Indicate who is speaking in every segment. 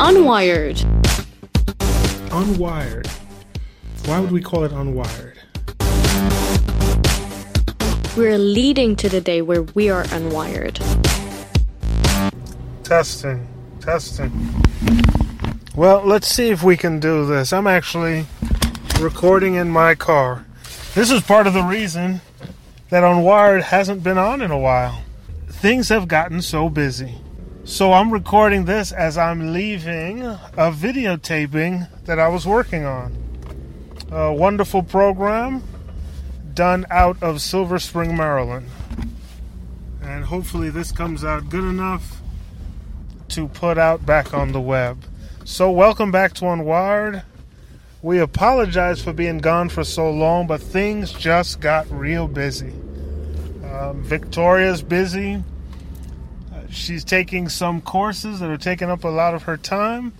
Speaker 1: Unwired.
Speaker 2: Unwired. Why would we call it unwired?
Speaker 1: We're leading to the day where we are unwired.
Speaker 2: Testing. Testing. Well, let's see if we can do this. I'm actually recording in my car. This is part of the reason that Unwired hasn't been on in a while. Things have gotten so busy. So I'm recording this as I'm leaving a videotaping that I was working on. A wonderful program done out of Silver Spring, Maryland. And hopefully this comes out good enough to put out back on the web. So welcome back to Unwired. We apologize for being gone for so long, but things just got real busy. Um, Victoria's busy she's taking some courses that are taking up a lot of her time.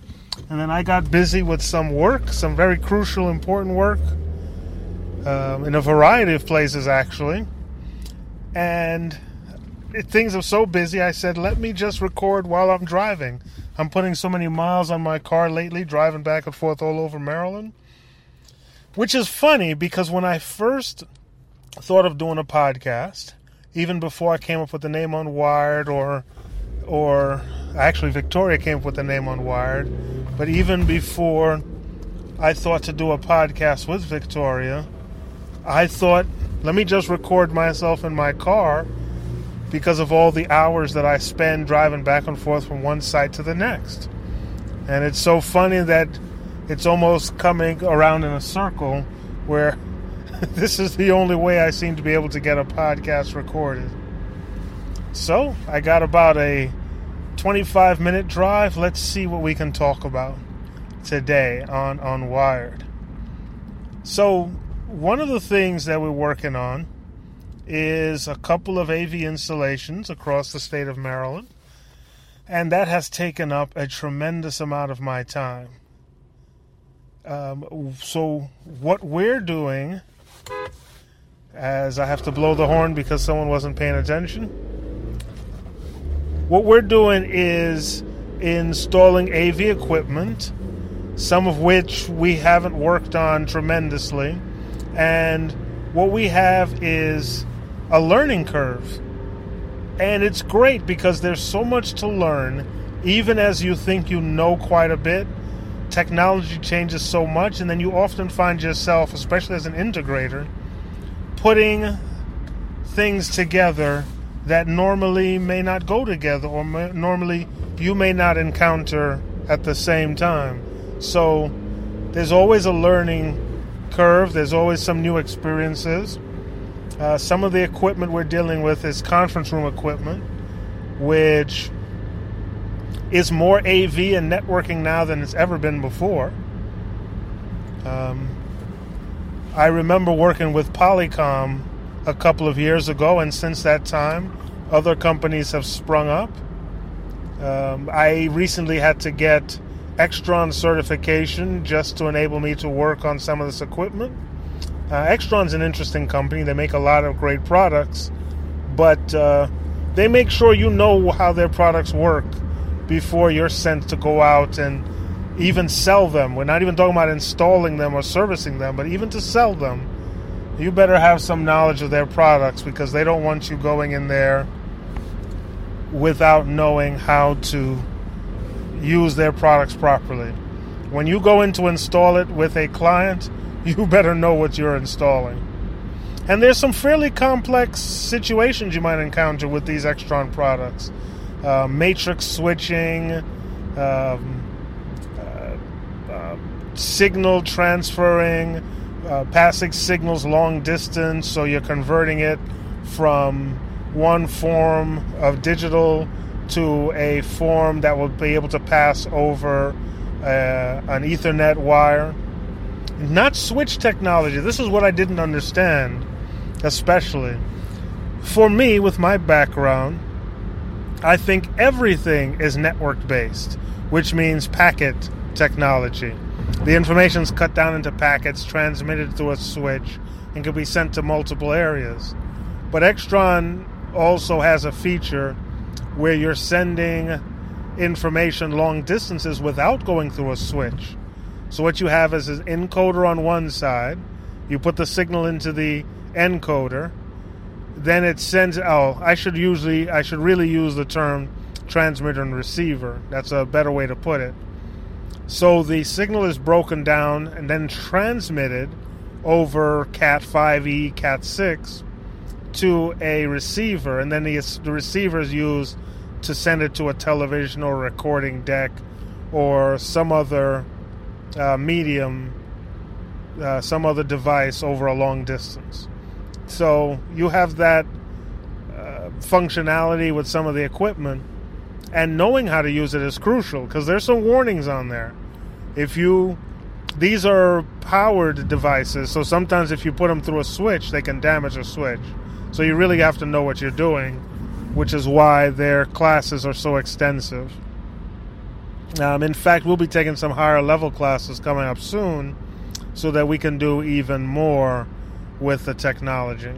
Speaker 2: And then I got busy with some work, some very crucial, important work um, in a variety of places, actually. And it, things are so busy, I said, let me just record while I'm driving. I'm putting so many miles on my car lately, driving back and forth all over Maryland. Which is funny because when I first thought of doing a podcast, even before I came up with the name Unwired or or actually Victoria came up with the name Unwired, but even before I thought to do a podcast with Victoria, I thought, let me just record myself in my car because of all the hours that I spend driving back and forth from one site to the next. And it's so funny that it's almost coming around in a circle where this is the only way I seem to be able to get a podcast recorded. So I got about a 25 minute drive. Let's see what we can talk about today on Unwired. So, one of the things that we're working on is a couple of AV installations across the state of Maryland, and that has taken up a tremendous amount of my time. Um, so, what we're doing, as I have to blow the horn because someone wasn't paying attention what we're doing is installing AV equipment, some of which we haven't worked on tremendously. And what we have is a learning curve. And it's great because there's so much to learn, even as you think you know quite a bit. Technology changes so much, and then you often find yourself, especially as an integrator, putting things together that normally may not go together or may, normally you may not encounter at the same time. So there's always a learning curve, there's always some new experiences. Uh, some of the equipment we're dealing with is conference room equipment, which is more AV and networking now than it's ever been before. Um, I remember working with Polycom a couple of years ago, and since that time, other companies have sprung up. Um, I recently had to get Extron certification just to enable me to work on some of this equipment. Uh, Extron's an interesting company. They make a lot of great products, but uh, they make sure you know how their products work before you're sent to go out and even sell them. We're not even talking about installing them or servicing them, but even to sell them you better have some knowledge of their products because they don't want you going in there without knowing how to use their products properly. When you go in to install it with a client, you better know what you're installing. And there's some fairly complex situations you might encounter with these Extron products. Uh, matrix switching, um, uh, uh, signal transferring, uh, passing signals long distance, so you're converting it from one form of digital to a form that will be able to pass over uh, an Ethernet wire. Not switch technology. This is what I didn't understand, especially. For me, with my background, I think everything is network based, which means packet technology. The information is cut down into packets, transmitted through a switch, and can be sent to multiple areas. But Extron also has a feature where you're sending information long distances without going through a switch. So what you have is an encoder on one side. You put the signal into the encoder. Then it sends. Oh, I should usually, I should really use the term transmitter and receiver. That's a better way to put it. So the signal is broken down and then transmitted over Cat 5e, Cat 6 to a receiver, and then the, the receiver is used to send it to a television or recording deck or some other uh, medium, uh, some other device over a long distance. So you have that uh, functionality with some of the equipment, and knowing how to use it is crucial because there's some warnings on there. If you these are powered devices, so sometimes if you put them through a switch, they can damage a switch. So you really have to know what you're doing, which is why their classes are so extensive. Um, in fact, we'll be taking some higher level classes coming up soon so that we can do even more with the technology.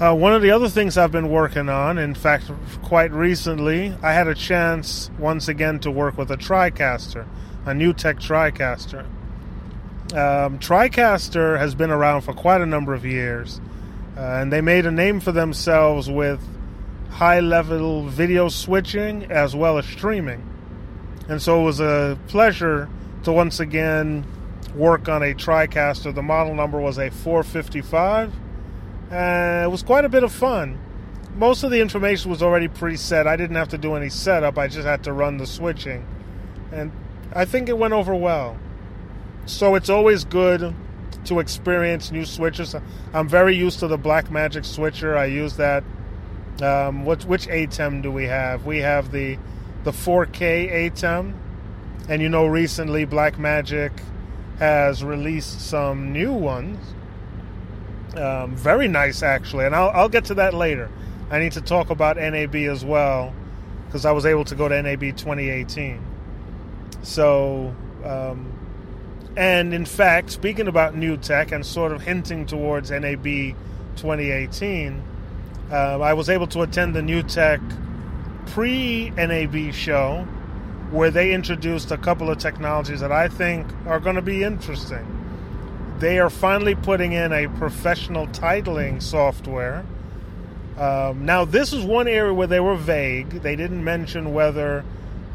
Speaker 2: Uh, one of the other things I've been working on, in fact, quite recently, I had a chance once again to work with a TriCaster, a NewTek TriCaster. Um, TriCaster has been around for quite a number of years, uh, and they made a name for themselves with high level video switching as well as streaming. And so it was a pleasure to once again work on a TriCaster. The model number was a 455 uh, it was quite a bit of fun. Most of the information was already preset. I didn't have to do any setup. I just had to run the switching. And I think it went over well. So it's always good to experience new switches. I'm very used to the Blackmagic switcher. I use that. Um, what, which ATEM do we have? We have the the 4K ATEM, and you know recently Blackmagic has released some new ones um, very nice, actually, and I'll, I'll get to that later. I need to talk about NAB as well because I was able to go to NAB 2018. So, um, and in fact, speaking about NewTek and sort of hinting towards NAB 2018, uh, I was able to attend the NewTek pre NAB show where they introduced a couple of technologies that I think are going to be interesting they are finally putting in a professional titling software. Um, now, this is one area where they were vague. They didn't mention whether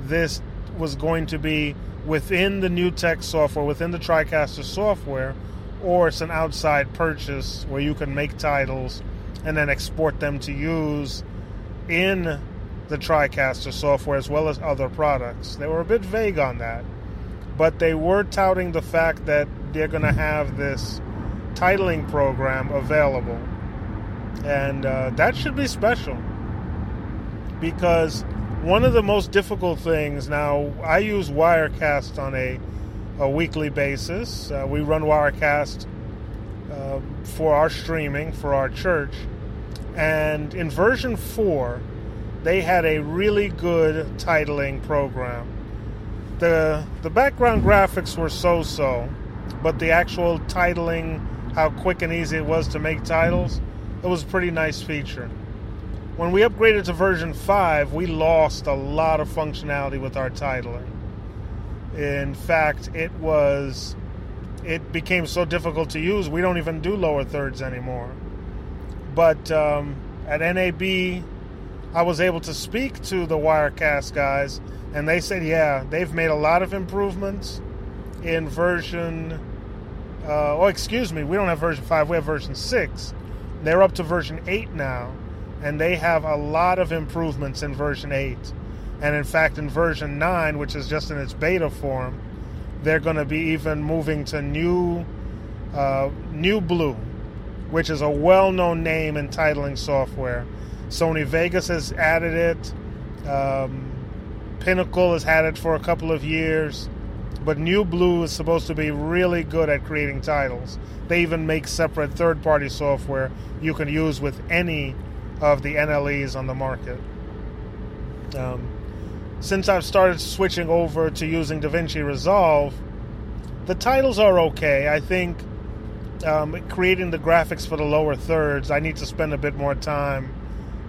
Speaker 2: this was going to be within the NewTek software, within the TriCaster software, or it's an outside purchase where you can make titles and then export them to use in the TriCaster software as well as other products. They were a bit vague on that, but they were touting the fact that they're going to have this titling program available. And uh, that should be special because one of the most difficult things now, I use Wirecast on a, a weekly basis. Uh, we run Wirecast uh, for our streaming, for our church. And in version 4, they had a really good titling program. The, the background graphics were so so but the actual titling, how quick and easy it was to make titles, it was a pretty nice feature. When we upgraded to version 5, we lost a lot of functionality with our titling. In fact, it was it became so difficult to use, we don't even do lower thirds anymore. But um, at NAB, I was able to speak to the Wirecast guys, and they said, yeah, they've made a lot of improvements in version. Uh, oh, excuse me, we don't have version 5, we have version 6. They're up to version 8 now, and they have a lot of improvements in version 8. And in fact, in version 9, which is just in its beta form, they're going to be even moving to new, uh, NewBlue, which is a well-known name in titling software. Sony Vegas has added it. Um, Pinnacle has had it for a couple of years. But NewBlue is supposed to be really good at creating titles. They even make separate third party software you can use with any of the NLEs on the market. Um, since I've started switching over to using DaVinci Resolve, the titles are okay. I think um, creating the graphics for the lower thirds, I need to spend a bit more time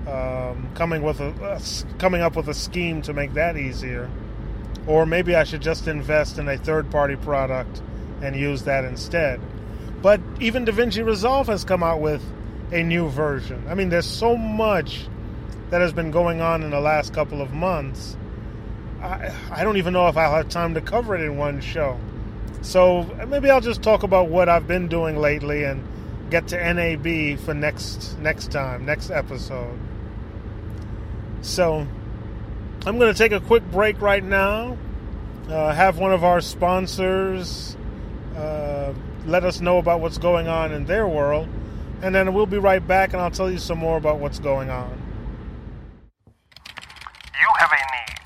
Speaker 2: um, coming with a uh, coming up with a scheme to make that easier, or maybe I should just invest in a third-party product and use that instead. But even DaVinci Resolve has come out with a new version. I mean, there's so much that has been going on in the last couple of months. I, I don't even know if I'll have time to cover it in one show. So maybe I'll just talk about what I've been doing lately and get to NAB for next next time, next episode. So I'm going to take a quick break right now. Uh, have one of our sponsors uh, let us know about what's going on in their world, and then we'll be right back, and I'll tell you some more about what's going on.
Speaker 3: You have a need.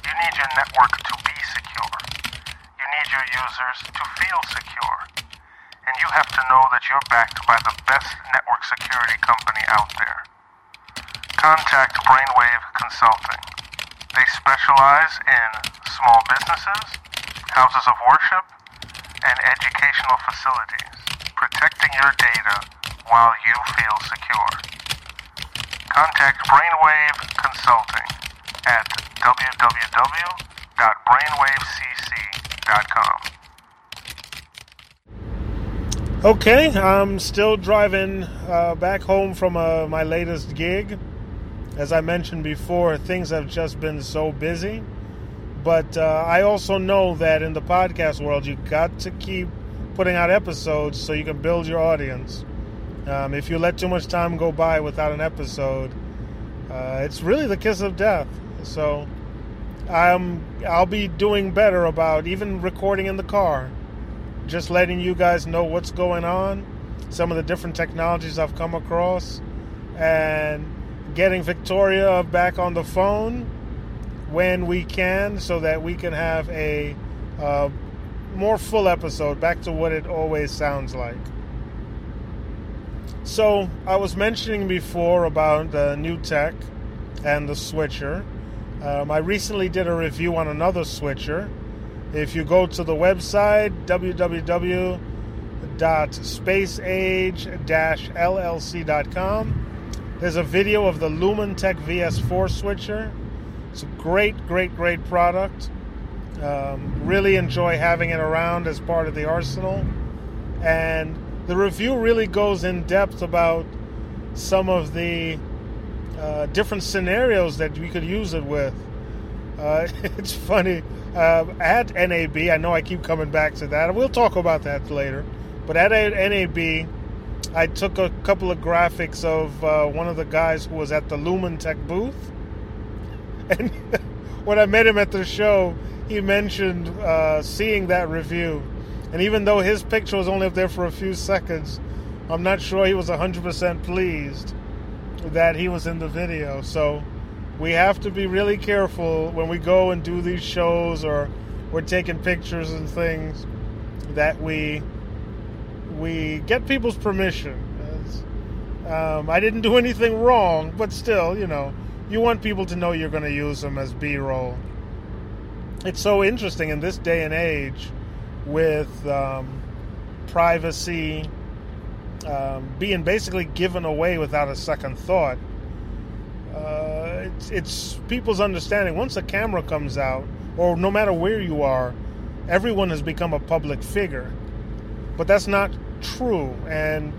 Speaker 3: You need your network to be secure. You need your users to feel secure. And you have to know that you're backed by the best network security company out there. Contact Brainwave Consulting. Specialize in small businesses, houses of worship, and educational facilities, protecting your data while you feel secure. Contact Brainwave Consulting at www.brainwavecc.com.
Speaker 2: Okay, I'm still driving uh, back home from uh, my latest gig. As I mentioned before, things have just been so busy. But uh, I also know that in the podcast world, you got to keep putting out episodes so you can build your audience. Um, if you let too much time go by without an episode, uh, it's really the kiss of death. So I'm I'll be doing better about even recording in the car, just letting you guys know what's going on, some of the different technologies I've come across, and getting Victoria back on the phone when we can, so that we can have a uh, more full episode, back to what it always sounds like. So I was mentioning before about the NewTek and the switcher. Um, I recently did a review on another switcher. If you go to the website www.spaceage-llc.com, there's a video of the Lumantek VS4 switcher. It's a great, great, great product. Um, really enjoy having it around as part of the arsenal. And the review really goes in depth about some of the uh, different scenarios that we could use it with. Uh, it's funny. Uh, at NAB, I know I keep coming back to that. We'll talk about that later. But at NAB, I took a couple of graphics of uh, one of the guys who was at the Lumantek booth. And when I met him at the show, he mentioned uh, seeing that review. And even though his picture was only up there for a few seconds, I'm not sure he was 100% pleased that he was in the video. So we have to be really careful when we go and do these shows or we're taking pictures and things that we we get people's permission. Um, I didn't do anything wrong, but still, you know, you want people to know you're going to use them as B-roll. It's so interesting in this day and age with um, privacy um, being basically given away without a second thought. Uh, it's, it's people's understanding. Once a camera comes out, or no matter where you are, everyone has become a public figure. But that's not true, and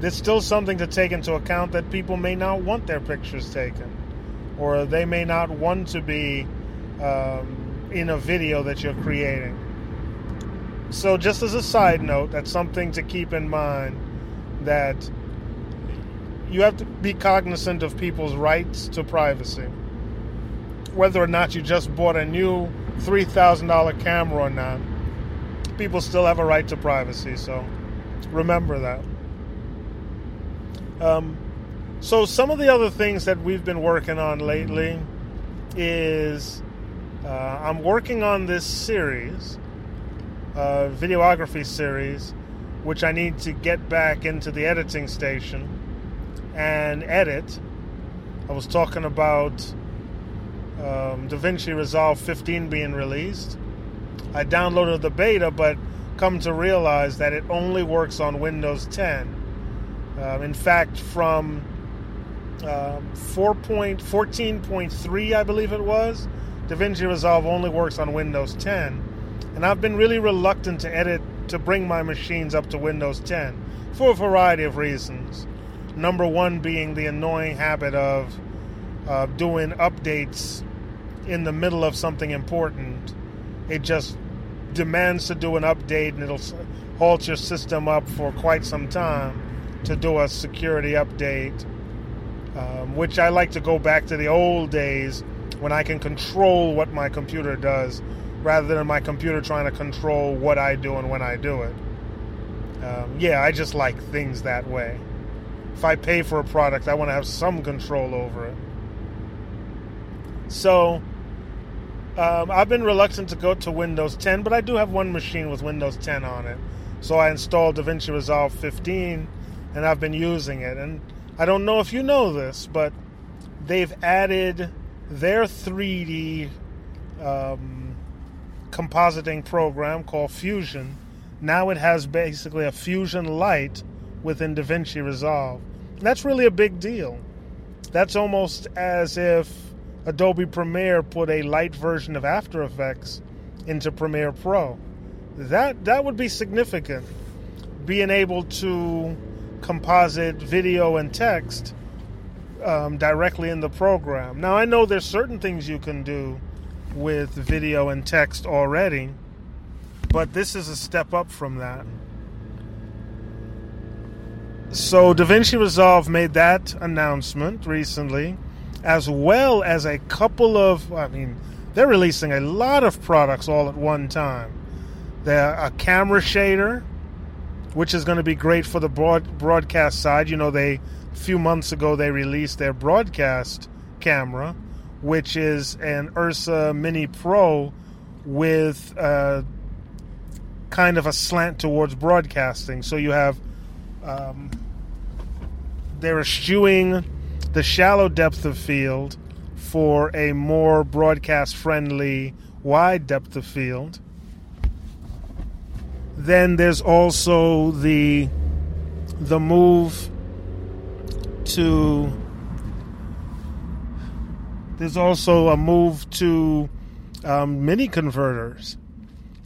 Speaker 2: there's still something to take into account that people may not want their pictures taken, or they may not want to be um, in a video that you're creating. So, just as a side note, that's something to keep in mind that you have to be cognizant of people's rights to privacy. Whether or not you just bought a new $3,000 camera or not, people still have a right to privacy. So remember that. Um, so, some of the other things that we've been working on lately is uh, I'm working on this series, uh, videography series, which I need to get back into the editing station and edit. I was talking about um, DaVinci Resolve 15 being released. I downloaded the beta, but come to realize that it only works on Windows 10. Um, in fact, from um, 4.14.3, I believe it was. DaVinci Resolve only works on Windows 10, and I've been really reluctant to edit to bring my machines up to Windows 10 for a variety of reasons. Number one being the annoying habit of uh, doing updates in the middle of something important. It just demands to do an update and it'll halt your system up for quite some time to do a security update, um, which I like to go back to the old days when I can control what my computer does rather than my computer trying to control what I do and when I do it. Um, yeah, I just like things that way. If I pay for a product, I want to have some control over it. So, um, I've been reluctant to go to Windows 10, but I do have one machine with Windows 10 on it. So I installed DaVinci Resolve 15 and I've been using it. And I don't know if you know this, but they've added their 3D um, compositing program called Fusion. Now it has basically a Fusion Light within DaVinci Resolve. And that's really a big deal. That's almost as if Adobe Premiere put a light version of After Effects into Premiere Pro. That that would be significant. Being able to composite video and text um, directly in the program. Now I know there's certain things you can do with video and text already, but this is a step up from that. So DaVinci Resolve made that announcement recently, as well as a couple of, I mean, they're releasing a lot of products all at one time. They're a camera shader, which is going to be great for the broad, broadcast side. You know, they a few months ago they released their broadcast camera, which is an Ursa Mini Pro with uh, kind of a slant towards broadcasting. So you have um, they're eschewing the shallow depth of field for a more broadcast friendly wide depth of field. Then there's also the the move to there's also a move to um, mini converters.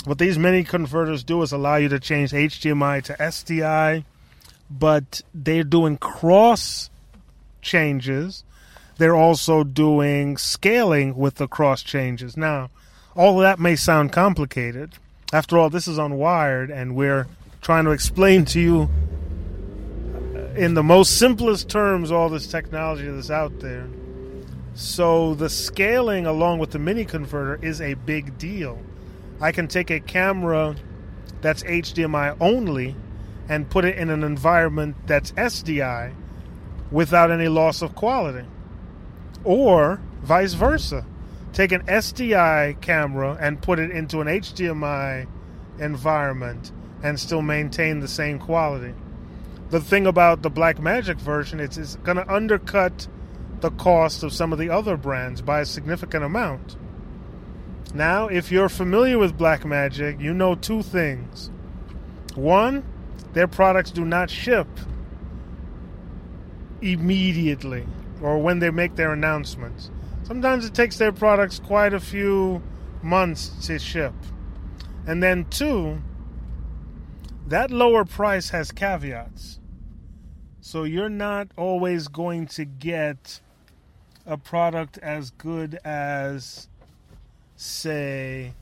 Speaker 2: What these mini converters do is allow you to change HDMI to SDI, but they're doing cross changes. They're also doing scaling with the cross changes. Now, all that may sound complicated. After all, this is Unwired, and we're trying to explain to you uh, in the most simplest terms all this technology that's out there. So the scaling along with the mini converter is a big deal. I can take a camera that's HDMI only and put it in an environment that's SDI without any loss of quality. Or vice versa. Take an SDI camera and put it into an HDMI environment and still maintain the same quality. The thing about the Blackmagic version is it's going to undercut the cost of some of the other brands by a significant amount. Now, if you're familiar with Blackmagic, you know two things. One, their products do not ship immediately or when they make their announcements. Sometimes it takes their products quite a few months to ship. And then, two, that lower price has caveats. So you're not always going to get a product as good as, say,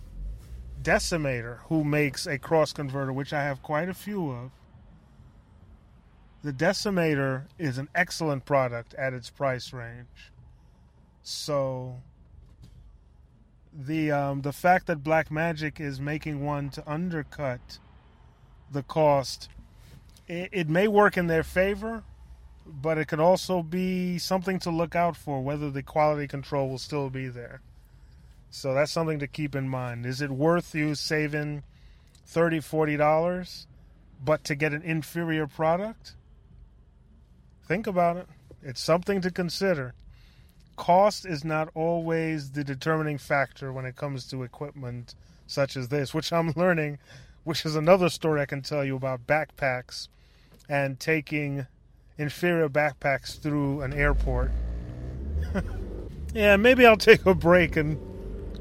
Speaker 2: Decimator, who makes a cross converter, which I have quite a few of. The Decimator is an excellent product at its price range. So the um, the fact that Blackmagic is making one to undercut the cost, it, it may work in their favor, but it could also be something to look out for whether the quality control will still be there. So that's something to keep in mind. Is it worth you saving 30 $40 but to get an inferior product? Think about it. It's something to consider. Cost is not always the determining factor when it comes to equipment such as this, which I'm learning, which is another story I can tell you about backpacks and taking inferior backpacks through an airport. yeah, maybe I'll take a break and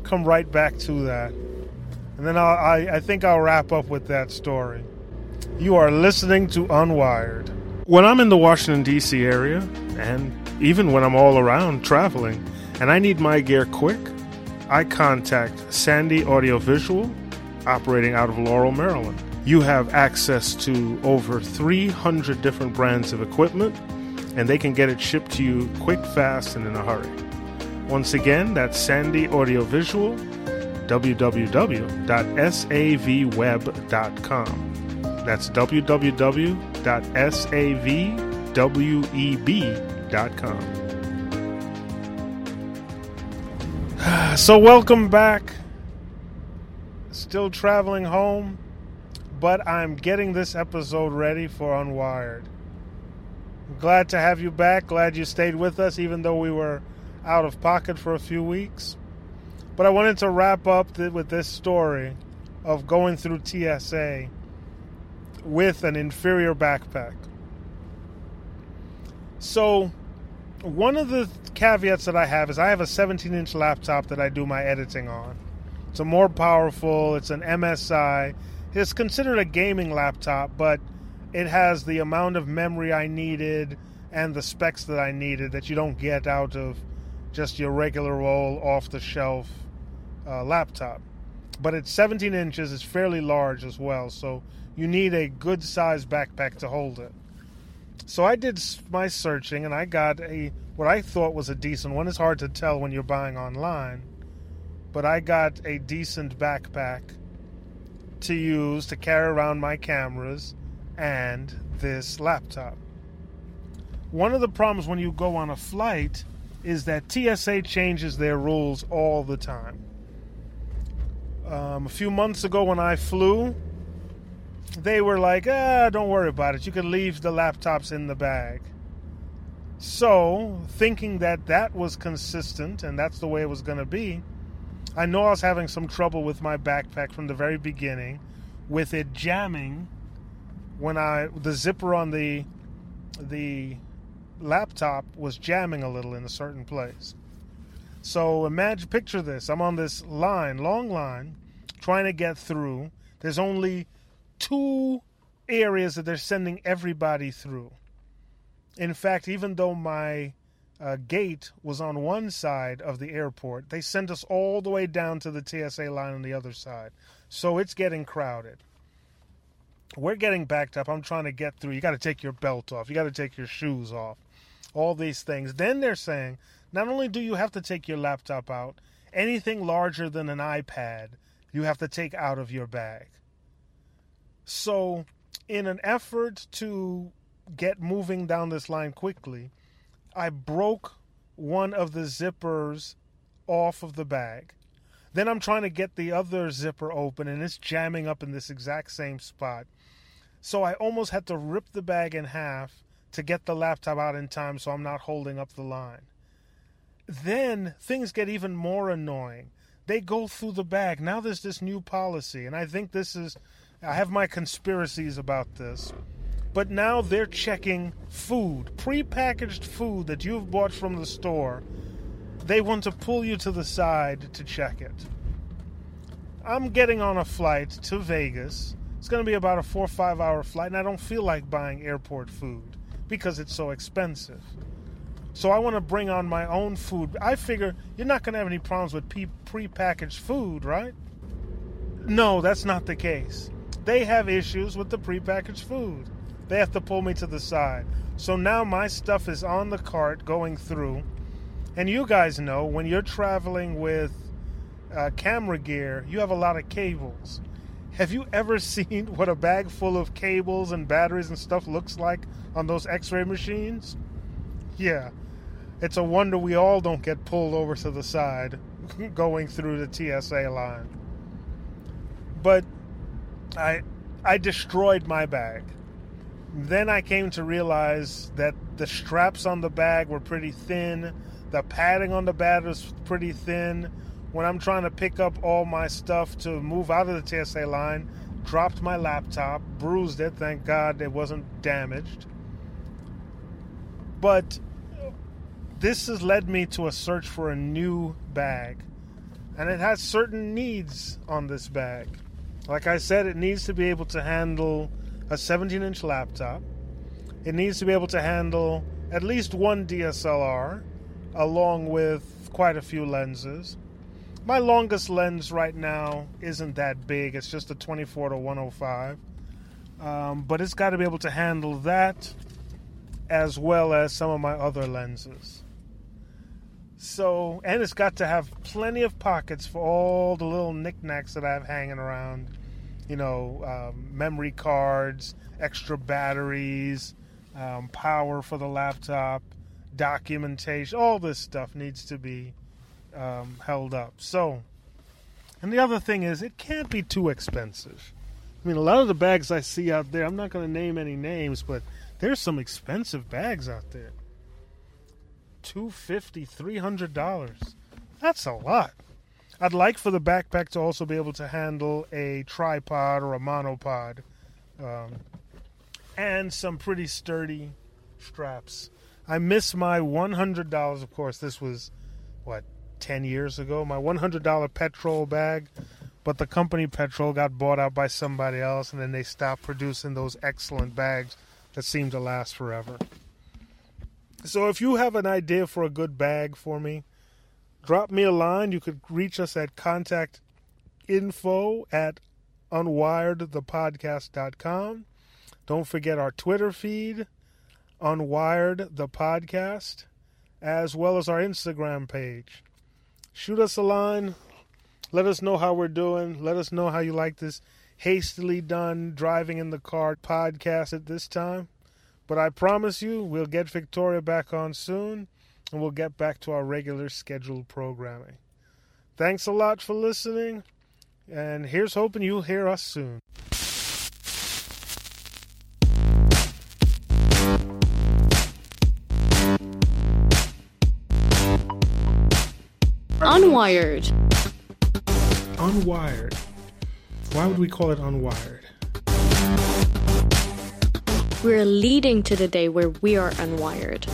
Speaker 2: come right back to that. And then I'll, I, I think I'll wrap up with that story. You are listening to Unwired. When I'm in the Washington, D.C. area, and even when I'm all around traveling, and I need my gear quick, I contact Sandy Audiovisual, operating out of Laurel, Maryland. You have access to over 300 different brands of equipment, and they can get it shipped to you quick, fast, and in a hurry. Once again, that's Sandy Audiovisual, www.savweb.com. That's www.savweb.com. So, welcome back. Still traveling home, but I'm getting this episode ready for Unwired. Glad to have you back. Glad you stayed with us, even though we were out of pocket for a few weeks. But I wanted to wrap up th- with this story of going through TSA with an inferior backpack. So, one of the caveats that I have is I have a 17 inch laptop that I do my editing on. It's a more powerful, it's an MSI. It's considered a gaming laptop, but it has the amount of memory I needed and the specs that I needed that you don't get out of just your regular old off the shelf uh, laptop. But it's 17 inches, it's fairly large as well, so you need a good sized backpack to hold it. So I did my searching and I got a what I thought was a decent one. It's hard to tell when you're buying online, but I got a decent backpack to use to carry around my cameras and this laptop. One of the problems when you go on a flight is that TSA changes their rules all the time. Um, a few months ago, when I flew, they were like, ah, don't worry about it. You can leave the laptops in the bag. So, thinking that that was consistent and that's the way it was going to be, I know I was having some trouble with my backpack from the very beginning, with it jamming when I the zipper on the the laptop was jamming a little in a certain place. So imagine, picture this: I'm on this line, long line, trying to get through. There's only two areas that they're sending everybody through. In fact, even though my uh, gate was on one side of the airport, they sent us all the way down to the TSA line on the other side. So it's getting crowded. We're getting backed up. I'm trying to get through. You got to take your belt off. You got to take your shoes off. All these things. Then they're saying not only do you have to take your laptop out, anything larger than an iPad, you have to take out of your bag. So, in an effort to get moving down this line quickly, I broke one of the zippers off of the bag. Then I'm trying to get the other zipper open and it's jamming up in this exact same spot. So I almost had to rip the bag in half to get the laptop out in time so I'm not holding up the line. Then things get even more annoying. They go through the bag. Now there's this new policy, and I think this is I have my conspiracies about this. But now they're checking food, prepackaged food that you've bought from the store. They want to pull you to the side to check it. I'm getting on a flight to Vegas. It's going to be about a four or five hour flight, and I don't feel like buying airport food because it's so expensive. So I want to bring on my own food. I figure you're not going to have any problems with pre-packaged food, right? No, that's not the case they have issues with the prepackaged food. They have to pull me to the side. So now my stuff is on the cart going through. And you guys know when you're traveling with uh, camera gear, you have a lot of cables. Have you ever seen what a bag full of cables and batteries and stuff looks like on those x ray machines? Yeah. It's a wonder we all don't get pulled over to the side going through the TSA line. But I I destroyed my bag. Then I came to realize that the straps on the bag were pretty thin. The padding on the bag was pretty thin. When I'm trying to pick up all my stuff to move out of the TSA line, dropped my laptop, bruised it. Thank God it wasn't damaged. But this has led me to a search for a new bag. And it has certain needs on this bag. Like I said, it needs to be able to handle a 17 inch laptop. It needs to be able to handle at least one DSLR, along with quite a few lenses. My longest lens right now isn't that big, it's just a 24 to 105. Um, but it's got to be able to handle that as well as some of my other lenses. So, and it's got to have plenty of pockets for all the little knickknacks that I have hanging around. You know, um, memory cards, extra batteries, um, power for the laptop, documentation, all this stuff needs to be um, held up. So, and the other thing is, it can't be too expensive. I mean, a lot of the bags I see out there, I'm not going to name any names, but there's some expensive bags out there. $250, $300. That's a lot. I'd like for the backpack to also be able to handle a tripod or a monopod um, and some pretty sturdy straps. I miss my $100. Of course, this was, what, 10 years ago? My $100 petrol bag. But the company petrol got bought out by somebody else, and then they stopped producing those excellent bags that seem to last forever. So if you have an idea for a good bag for me, drop me a line. You could reach us at contact info at unwiredthepodcast.com. Don't forget our Twitter feed, Unwired the Podcast, as well as our Instagram page. Shoot us a line. Let us know how we're doing. Let us know how you like this hastily done driving in the car podcast at this time. But I promise you, we'll get Victoria back on soon and we'll get back to our regular scheduled programming. Thanks a lot for listening, and here's hoping you'll hear us soon.
Speaker 1: Unwired.
Speaker 2: Unwired. Why would we call it unwired?
Speaker 1: We're leading to the day where we are unwired.